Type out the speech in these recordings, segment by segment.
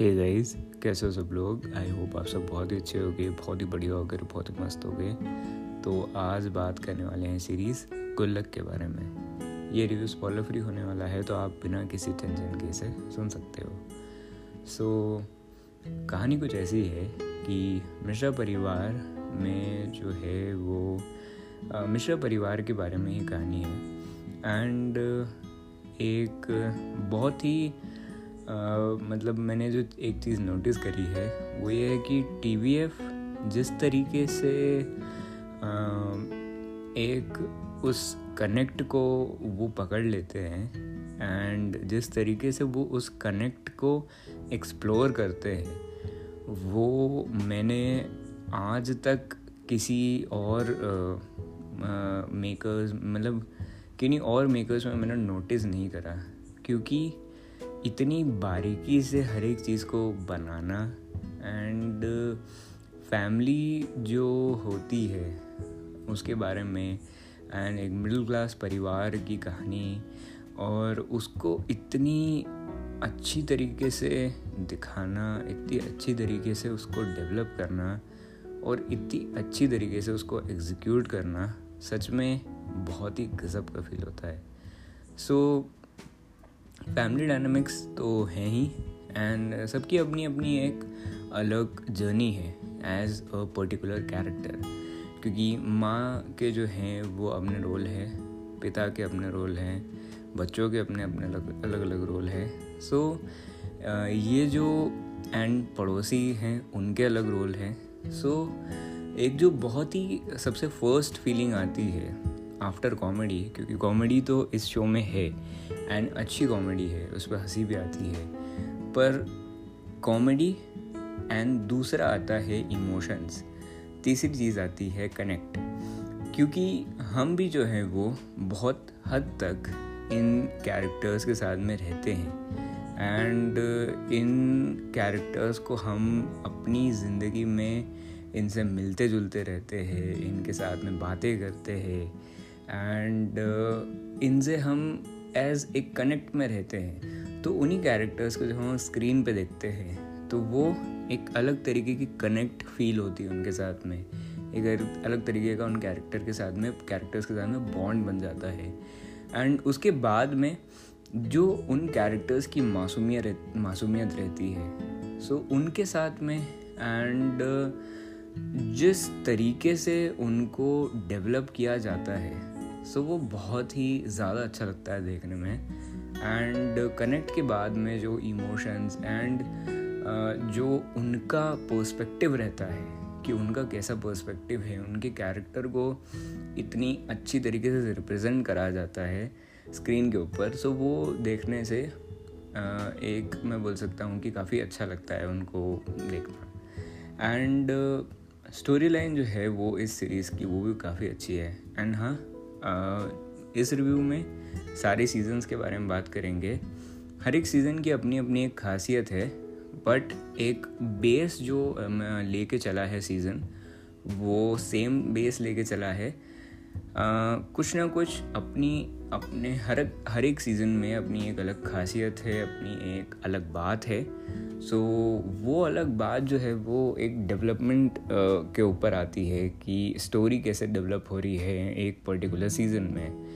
Hey guys कैसे हो सब लोग? आई होप आप सब बहुत ही अच्छे हो गए बहुत ही बढ़िया हो गए बहुत ही मस्त हो गए तो आज बात करने वाले हैं सीरीज़ गुल्लक के बारे में। ये रिव्यू स्पॉलर फ्री होने वाला है तो आप बिना किसी टेंशन के इसे सुन सकते हो। सो so, कहानी कुछ ऐसी है कि मिश्रा परिवार में जो है वो मिश्रा परिवार के बारे में ही कहानी है। एंड एक बहुत ही मतलब मैंने जो एक चीज़ नोटिस करी है वो ये है कि टीवीएफ जिस तरीके से आ, एक उस कनेक्ट को वो पकड़ लेते हैं एंड जिस तरीके से वो उस कनेक्ट को एक्सप्लोर करते हैं वो मैंने आज तक किसी और मेकर्स मतलब किन्हीं और मेकर्स में मैंने नोटिस नहीं करा क्योंकि इतनी बारीकी से हर एक चीज़ को बनाना एंड फैमिली जो होती है उसके बारे में एंड एक मिडिल क्लास परिवार की कहानी और उसको इतनी अच्छी तरीके से दिखाना इतनी अच्छी तरीके से उसको डेवलप करना और इतनी अच्छी तरीके से उसको एग्जीक्यूट करना सच में बहुत ही गज़ब का फील होता है। सो so, फैमिली डायनामिक्स तो हैं ही एंड सबकी अपनी अपनी एक अलग जर्नी है एज अ पर्टिकुलर कैरेक्टर क्योंकि माँ के जो हैं वो अपने रोल है पिता के अपने रोल हैं बच्चों के अपने अपने अलग अलग अलग रोल है. सो so, ये जो एंड पड़ोसी हैं उनके अलग रोल हैं. सो so, एक जो बहुत ही सबसे फ़र्स्ट फीलिंग आती है आफ्टर कॉमेडी क्योंकि कॉमेडी तो इस शो में है एंड अच्छी कॉमेडी है, उस पर हँसी भी आती है। पर कॉमेडी एंड दूसरा आता है इमोशंस तीसरी चीज़ आती है कनेक्ट क्योंकि हम भी जो है वो बहुत हद तक इन कैरेक्टर्स के साथ में रहते हैं एंड इन कैरेक्टर्स को हम अपनी ज़िंदगी में इनसे मिलते जुलते रहते हैं, इनके साथ में बातें करते हैं एंड uh, इनसे हम एज एक कनेक्ट में रहते हैं। तो उन्हीं कैरेक्टर्स को जब हम स्क्रीन पे देखते हैं तो वो एक अलग तरीके की कनेक्ट फील होती है उनके साथ में। एक अलग तरीके का उन कैरेक्टर के साथ में कैरेक्टर्स के साथ में बॉन्ड बन जाता है। एंड उसके बाद में जो उन कैरेक्टर्स की मासूमियत रह, मासूमियत रहती है सो so, उनके साथ में एंड जिस तरीके से उनको डेवलप किया जाता है सो so, वो बहुत ही ज़्यादा अच्छा लगता है देखने में। एंड कनेक्ट के बाद में जो इमोशंस एंड जो उनका पर्सपेक्टिव रहता है कि उनका कैसा पर्सपेक्टिव है उनके कैरेक्टर को इतनी अच्छी तरीके से रिप्रेजेंट करा जाता है स्क्रीन के ऊपर। सो वो देखने से एक मैं बोल सकता हूँ कि काफ़ी अच्छा लगता है उनको देखना। एंड स्टोरी लाइन जो है वो इस सीरीज़ की वो भी काफ़ी अच्छी है। एंड हाँ इस रिव्यू में सारे सीजन्स के बारे में बात करेंगे। हर एक सीज़न की अपनी अपनी एक खासियत है बट एक बेस जो लेके चला है सीज़न वो सेम बेस लेके चला है। कुछ ना कुछ अपनी अपने हर हर एक सीज़न में अपनी एक अलग खासियत है अपनी एक अलग बात है। सो so, वो अलग बात जो है वो एक डेवलपमेंट uh, के ऊपर आती है कि स्टोरी कैसे डेवलप हो रही है एक पर्टिकुलर सीज़न में।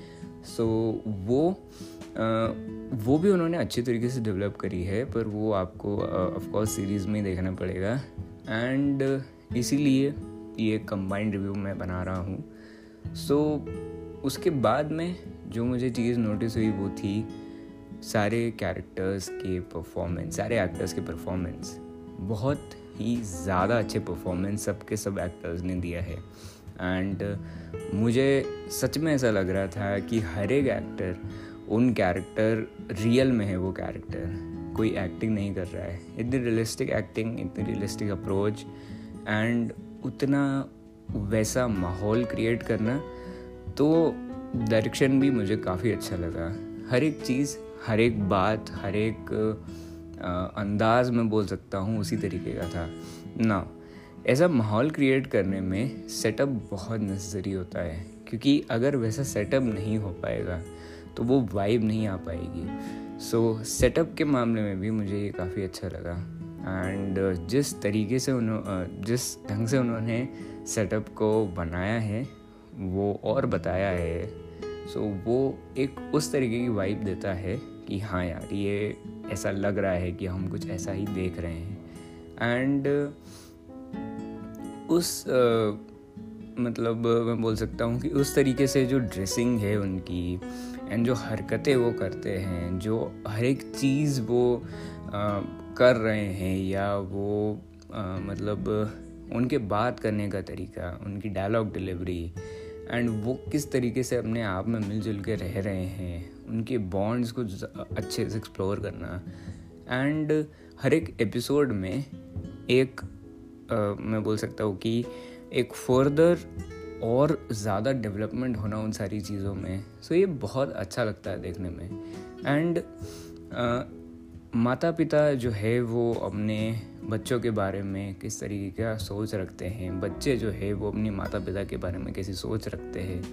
सो so, वो uh, वो भी उन्होंने अच्छे तरीके से डेवलप करी है पर वो आपको ऑफकोर्स सीरीज़ में देखना पड़ेगा। एंड इसीलिए ये कंबाइंड रिव्यू मैं बना रहा हूँ। सो so, उसके बाद में जो मुझे चीज़ नोटिस हुई वो थी सारे कैरेक्टर्स के परफॉर्मेंस सारे एक्टर्स के परफॉर्मेंस बहुत ही ज़्यादा अच्छे परफॉर्मेंस सबके सब एक्टर्स ने दिया है। एंड मुझे सच में ऐसा लग रहा था कि हर एक एक्टर उन कैरेक्टर रियल में है वो कैरेक्टर कोई एक्टिंग नहीं कर रहा है। इतनी रियलिस्टिक एक्टिंग इतनी रियलिस्टिक अप्रोच एंड उतना वैसा माहौल क्रिएट करना तो डायरेक्शन भी मुझे काफ़ी अच्छा लगा। हर एक चीज़ हर एक बात हर एक अंदाज में बोल सकता हूँ उसी तरीके का था। ना ऐसा माहौल क्रिएट करने में सेटअप बहुत नेसेसरी होता है क्योंकि अगर वैसा सेटअप नहीं हो पाएगा तो वो वाइब नहीं आ पाएगी। सो so, सेटअप के मामले में भी मुझे ये काफ़ी अच्छा लगा। एंड जिस तरीके से उन्होंने जिस ढंग से उन्होंने सेटअप को बनाया है वो और बताया है। सो so, वो एक उस तरीके की वाइब देता है कि हाँ यार ये ऐसा लग रहा है कि हम कुछ ऐसा ही देख रहे हैं। एंड उस uh, मतलब मैं बोल सकता हूँ कि उस तरीके से जो ड्रेसिंग है उनकी एंड जो हरकतें वो करते हैं जो हर एक चीज़ वो आ, कर रहे हैं या वो आ, मतलब उनके बात करने का तरीका उनकी डायलॉग डिलीवरी एंड वो किस तरीके से अपने आप में मिलजुल के रह रहे हैं उनके बॉन्ड्स को अच्छे से एक्सप्लोर करना। एंड हर एक एपिसोड में एक आ, मैं बोल सकता हूँ कि एक फर्दर और ज़्यादा डेवलपमेंट होना उन सारी चीज़ों में। सो so ये बहुत अच्छा लगता है देखने में। एंड माता पिता जो है वो अपने बच्चों के बारे में किस तरीके का सोच रखते हैं? बच्चे जो है वो अपने माता पिता के बारे में कैसी सोच रखते हैं?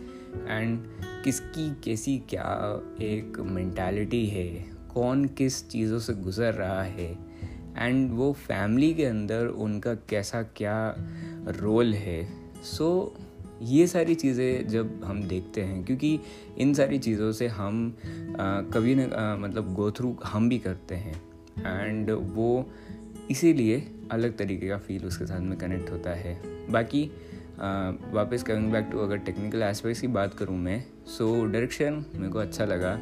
एंड किसकी कैसी क्या एक मैंटेलिटी है? कौन किस चीज़ों से गुज़र रहा है? एंड वो फैमिली के अंदर उनका कैसा क्या रोल है? सो so, ये सारी चीज़ें जब हम देखते हैं क्योंकि इन सारी चीज़ों से हम आ, कभी न मतलब गो थ्रू हम भी करते हैं। एंड वो इसीलिए अलग तरीके का फील उसके साथ में कनेक्ट होता है। बाकी वापस कमिंग बैक टू अगर टेक्निकल एस्पेक्ट्स की बात करूँ मैं सो डायरेक्शन मेरे को अच्छा लगा।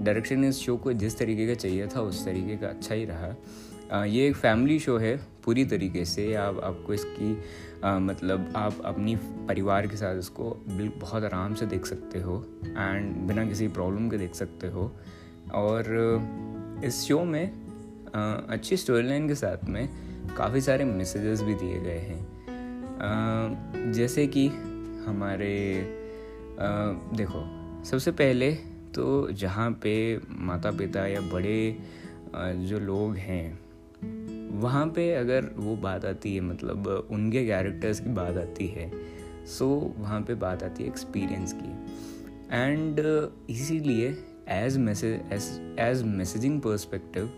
डायरेक्शन इस शो को जिस तरीके का चाहिए था उस तरीके का अच्छा ही रहा। आ, ये एक फैमिली शो है पूरी तरीके से आप आपको इसकी आ, मतलब आप अपनी परिवार के साथ इसको बहुत आराम से देख सकते हो एंड बिना किसी प्रॉब्लम के देख सकते हो। और इस शो में आ, अच्छी स्टोरी लाइन के साथ में काफ़ी सारे मैसेजेस भी दिए गए हैं। जैसे कि हमारे आ, देखो सबसे पहले तो जहाँ पे माता पिता या बड़े जो लोग हैं वहाँ पे अगर वो बात आती है मतलब उनके कैरेक्टर्स की बात आती है सो so, वहाँ पे बात आती है एक्सपीरियंस की। एंड इसीलिए as message as messaging perspective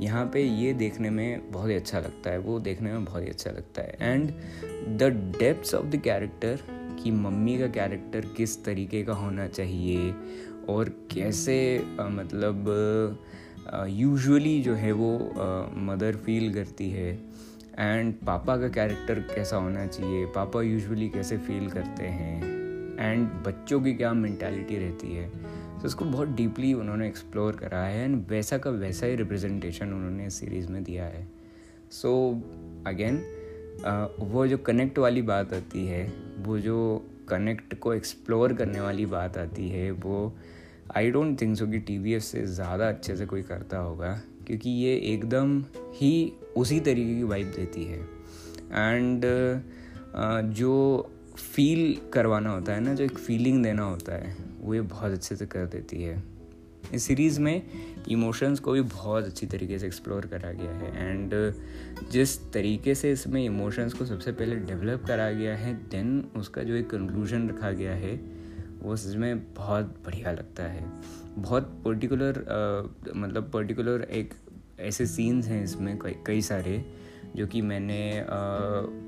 यहाँ पे ये देखने में बहुत ही अच्छा लगता है वो देखने में बहुत ही अच्छा लगता है। And the depths of the character कि मम्मी का कैरेक्टर किस तरीके का होना चाहिए और कैसे मतलब यूजुअली जो है वो मदर फील करती है। एंड पापा का कैरेक्टर कैसा होना चाहिए? पापा यूजुअली कैसे फील करते हैं? एंड बच्चों की क्या मैंटेलिटी रहती है? तो so, उसको बहुत डीपली उन्होंने एक्सप्लोर करा है एंड वैसा का वैसा ही रिप्रेजेंटेशन उन्होंने सीरीज़ में दिया है। सो so, अगेन वो जो कनेक्ट वाली बात आती है वो जो कनेक्ट को एक्सप्लोर करने वाली बात आती है वो आई डोंट थिंक सो कि टी वी से ज़्यादा अच्छे से कोई करता होगा क्योंकि ये एकदम ही उसी तरीके की वाइब देती है। एंड uh, जो फील करवाना होता है ना जो एक फीलिंग देना होता है वो ये बहुत अच्छे से कर देती है। इस सीरीज़ में इमोशंस को भी बहुत अच्छी तरीके से एक्सप्लोर करा गया है। एंड जिस तरीके से इसमें इमोशंस को सबसे पहले डेवलप करा गया है देन उसका जो एक कंक्लूजन रखा गया है वो सच में बहुत बढ़िया लगता है। बहुत पर्टिकुलर मतलब पर्टिकुलर एक ऐसे सीन्स हैं इसमें कई कई सारे जो कि मैंने आ,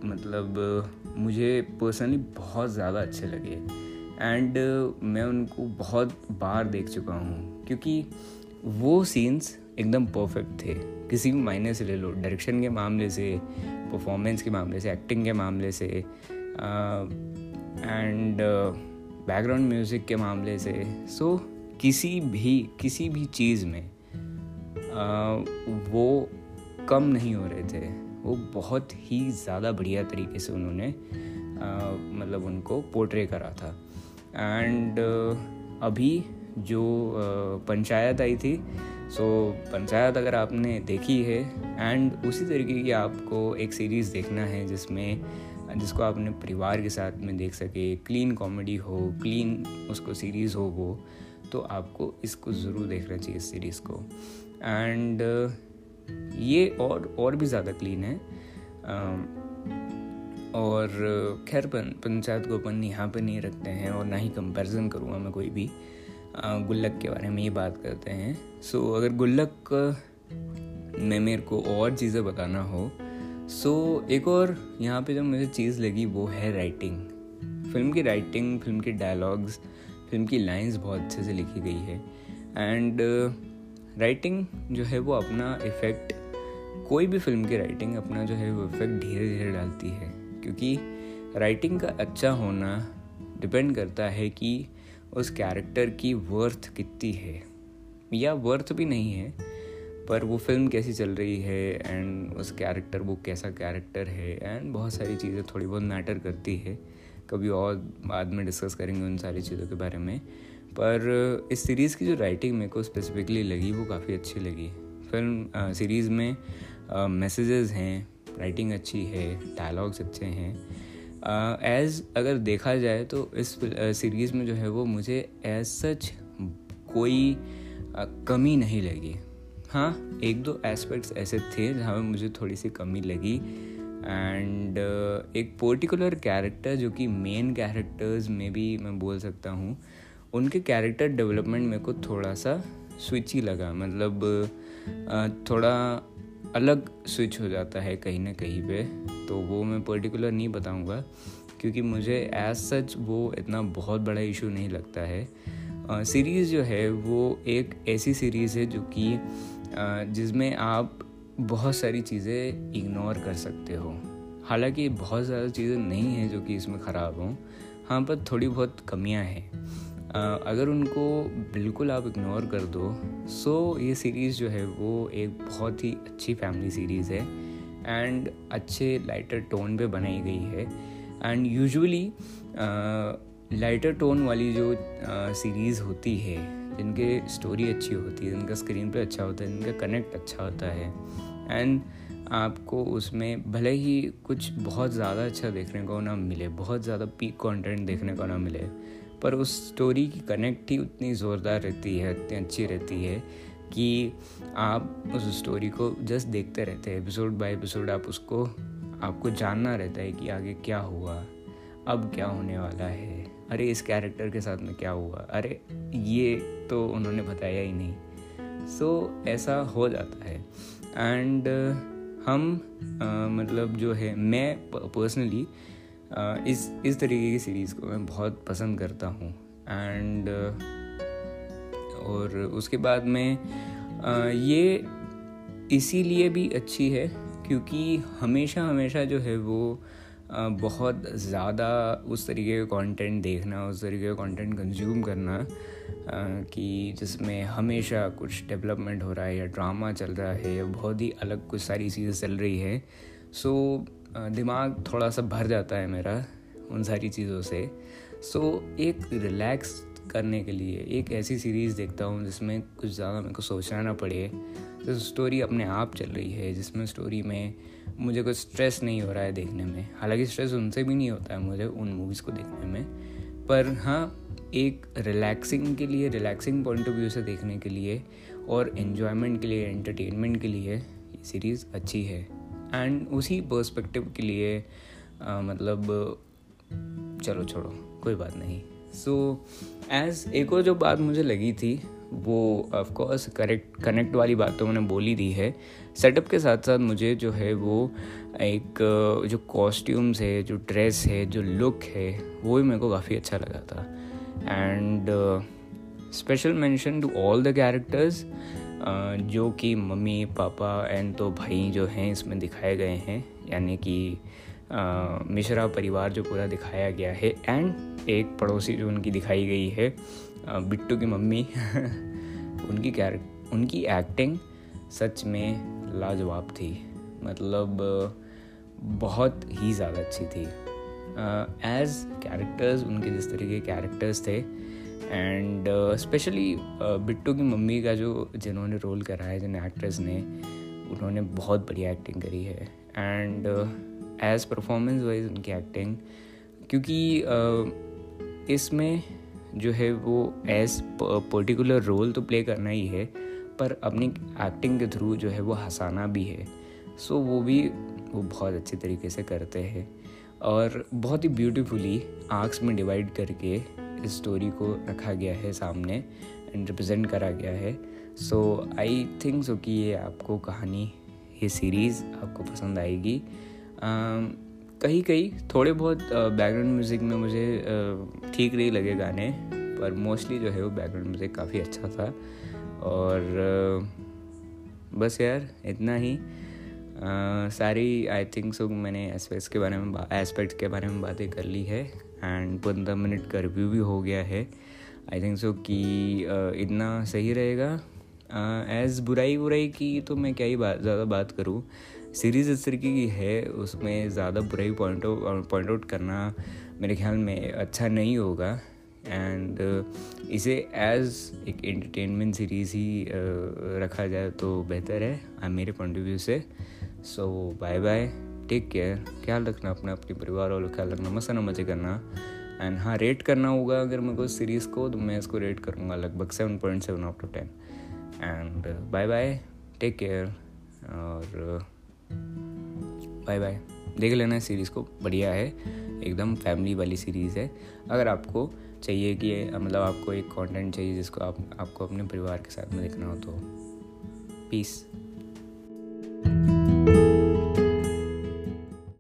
मतलब मुझे पर्सनली बहुत ज़्यादा अच्छे लगे। एंड मैं उनको बहुत बार देख चुका हूँ क्योंकि वो सीन्स एकदम परफेक्ट थे। किसी भी मायने से ले लो डायरेक्शन के मामले से परफॉर्मेंस के मामले से एक्टिंग के मामले से एंड uh, बैकग्राउंड म्यूज़िक के मामले से सो so, किसी भी किसी भी चीज़ में आ, वो कम नहीं हो रहे थे। वो बहुत ही ज़्यादा बढ़िया तरीके से उन्होंने मतलब उनको पोर्ट्रे करा था। एंड अभी जो पंचायत आई थी सो so, पंचायत अगर आपने देखी है एंड उसी तरीके की आपको एक सीरीज़ देखना है जिसमें जिसको आप अपने परिवार के साथ में देख सके क्लीन कॉमेडी हो क्लीन उसको सीरीज़ हो वो तो आपको इसको ज़रूर देखना चाहिए इस सीरीज़ को। एंड ये और और भी ज़्यादा क्लीन है। और खैर पन पंचायत को अपन यहाँ पर नहीं रखते हैं और ना ही कंपैरिजन करूँगा मैं कोई भी। गुल्लक के बारे में ये बात करते हैं। सो so, अगर गुल्लक में मेरे को और चीज़ें बताना हो सो so, एक और यहाँ पे जो मुझे चीज़ लगी वो है राइटिंग फ़िल्म की राइटिंग फ़िल्म के डायलॉग्स फ़िल्म की लाइंस बहुत अच्छे से लिखी गई है. एंड राइटिंग uh, जो है वो अपना इफ़ेक्ट कोई भी फ़िल्म की राइटिंग अपना जो है वो इफ़ेक्ट धीरे धीरे डालती है. क्योंकि राइटिंग का अच्छा होना डिपेंड करता है कि उस कैरेक्टर की वर्थ कितनी है. या वर्थ भी नहीं है पर वो फ़िल्म कैसी चल रही है एंड उस कैरेक्टर वो कैसा कैरेक्टर है एंड बहुत सारी चीज़ें थोड़ी बहुत मैटर करती है। कभी और बाद में डिस्कस करेंगे उन सारी चीज़ों के बारे में। पर इस सीरीज़ की जो राइटिंग मेरे को स्पेसिफिकली लगी वो काफ़ी अच्छी लगी। फ़िल्म सीरीज़ में मैसेजेस हैं राइटिंग अच्छी है डायलॉग्स अच्छे हैं। एज़ uh, अगर देखा जाए तो इस सीरीज़ uh, में जो है वो मुझे एज सच कोई uh, कमी नहीं लगी। हाँ एक दो एस्पेक्ट्स ऐसे थे जहाँ में मुझे थोड़ी सी कमी लगी। एंड uh, एक पर्टिकुलर कैरेक्टर जो कि मेन कैरेक्टर्स में भी मैं बोल सकता हूँ उनके कैरेक्टर डेवलपमेंट मेरे को थोड़ा सा स्विच ही लगा। मतलब uh, थोड़ा अलग स्विच हो जाता है कहीं ना कहीं पे। तो वो मैं पर्टिकुलर नहीं बताऊँगा क्योंकि मुझे एज सच वो इतना बहुत बड़ा इशू नहीं लगता है। सीरीज़ uh, जो है वो एक ऐसी सीरीज़ है जो कि जिसमें आप बहुत सारी चीज़ें इग्नोर कर सकते हो। हालाँकि बहुत ज़्यादा चीज़ें नहीं हैं जो कि इसमें ख़राब हों। हाँ पर थोड़ी बहुत कमियाँ हैं। अगर उनको बिल्कुल आप इग्नोर कर दो सो ये सीरीज़ जो है वो एक बहुत ही अच्छी फैमिली सीरीज़ है एंड अच्छे लाइटर टोन पे बनाई गई है। एंड यूजुअली लाइटर टोन वाली जो सीरीज़ होती है जिनके स्टोरी अच्छी होती है जिनका स्क्रीन पे अच्छा होता है जिनका कनेक्ट अच्छा होता है। एंड आपको उसमें भले ही कुछ बहुत ज़्यादा अच्छा देखने को ना मिले, बहुत ज़्यादा पीक कंटेंट देखने को ना मिले, पर उस स्टोरी की कनेक्ट ही उतनी ज़ोरदार रहती है, इतनी अच्छी रहती है कि आप उस स्टोरी को जस्ट देखते रहते हैं। एपिसोड बाय एपिसोड आप उसको, आपको जानना रहता है कि आगे क्या हुआ, अब क्या होने वाला है। अरे इस कैरेक्टर के साथ में क्या हुआ? अरे ये तो उन्होंने बताया ही नहीं। सो so, ऐसा हो जाता है। एंड uh, हम uh, मतलब जो है मैं पर्सनली uh, इस इस तरीके की सीरीज़ को मैं बहुत पसंद करता हूँ। एंड और उसके बाद में ये इसीलिए भी अच्छी है क्योंकि हमेशा हमेशा जो है वो बहुत ज़्यादा उस तरीके का कंटेंट देखना, उस तरीके का कंटेंट कंज्यूम करना कि जिसमें हमेशा कुछ डेवलपमेंट हो रहा है या ड्रामा चल रहा है या बहुत ही अलग कुछ सारी चीज़ें चल रही है। सो दिमाग थोड़ा सा भर जाता है मेरा उन सारी चीज़ों से। सो एक रिलैक्स करने के लिए एक ऐसी सीरीज़ देखता हूँ जिसमें कुछ ज़्यादा मेरे को सोचना ना पड़े तो स्टोरी अपने आप चल रही है, जिसमें स्टोरी में मुझे कोई स्ट्रेस नहीं हो रहा है देखने में। हालाँकि स्ट्रेस उनसे भी नहीं होता है मुझे उन मूवीज़ को देखने में। पर हाँ एक रिलैक्सिंग के लिए रिलैक्सिंग पॉइंट ऑफ़ व्यू से देखने के लिए और इन्जॉयमेंट के लिए एंटरटेनमेंट के लिए ये सीरीज़ अच्छी है। एंड उसी पर्सपेक्टिव के लिए आ, मतलब चलो छोड़ो कोई बात नहीं। सो so, एज एक और जो बात मुझे लगी थी वो ऑफ़ कोर्स करेक्ट कनेक्ट वाली बात तो मैंने बोली दी है। सेटअप के साथ साथ मुझे जो है वो एक, जो कॉस्ट्यूम्स है, जो ड्रेस है, जो लुक है, वो भी मेरे को काफ़ी अच्छा लगा था। And special mention to all the characters जो कि मम्मी, पापा एंड तो भाई जो हैं, इसमें दिखाए गए हैं। यानी कि मिश्रा परिवार जो पूरा दिखाया गया है। एंड एक पड़ोसी जो उनकी दिखाई गई है। बिट्टू की मम्मी उनकी कैरेक्ट उनकी एक्टिंग सच में लाजवाब थी। मतलब बहुत ही ज़्यादा अच्छी थी। एज uh, कैरेक्टर्स उनके जिस तरीके के कैरेक्टर्स थे एंड स्पेशली बिट्टू की मम्मी का जो जिन्होंने रोल करा है जिन एक्ट्रेस ने उन्होंने बहुत बढ़िया एक्टिंग करी है। एंड एज परफॉर्मेंस वाइज उनकी एक्टिंग क्योंकि uh, इसमें जो है वो एज पर्टिकुलर रोल तो प्ले करना ही है पर अपनी एक्टिंग के थ्रू जो है वो हंसाना भी है। सो so, वो भी वो बहुत अच्छे तरीके से करते हैं। और बहुत ही ब्यूटीफुली आर्क्स में डिवाइड करके इस स्टोरी को रखा गया है सामने एंड रिप्रेजेंट करा गया है। सो आई थिंक सो कि ये आपको कहानी ये सीरीज़ आपको पसंद आएगी। कहीं कहीं थोड़े बहुत बैकग्राउंड म्यूज़िक में मुझे ठीक नहीं लगे गाने पर मोस्टली जो है वो बैकग्राउंड म्यूज़िक काफ़ी अच्छा था। और बस यार इतना ही। आ, सारी आई थिंक सो मैंने एस्पेक्ट्स के बारे में एस्पेक्ट्स के बारे में बातें कर ली है एंड पंद्रह मिनट का रिव्यू भी हो गया है। आई थिंक सो कि इतना सही रहेगा। एज़ बुराई बुराई की तो मैं क्या ही बात ज़्यादा बात करूँ। सीरीज़ इस तरीके की है उसमें ज़्यादा बुराई पॉइंट पॉइंट आउट करना मेरे ख्याल में अच्छा नहीं होगा। एंड uh, इसे एज एक एंटरटेनमेंट सीरीज़ ही uh, रखा जाए तो बेहतर है मेरे पॉइंट ऑफ़ व्यू से। So bye bye take care ख्याल रखना अपना अपने परिवार वालों ख्याल रखना मसाना मज़े करना। एंड हाँ रेट करना होगा अगर मेरे को सीरीज़ को तो मैं इसको रेट करूँगा लगभग seven point seven out of ten and bye bye take care और बाय बाय। देख लेना सीरीज़ को। बढ़िया है। एकदम फैमिली वाली सीरीज़ है। अगर आपको चाहिए कि मतलब आपको एक कंटेंट चाहिए जिसको आप, आपको अपने परिवार के साथ में देखना हो तो। पीस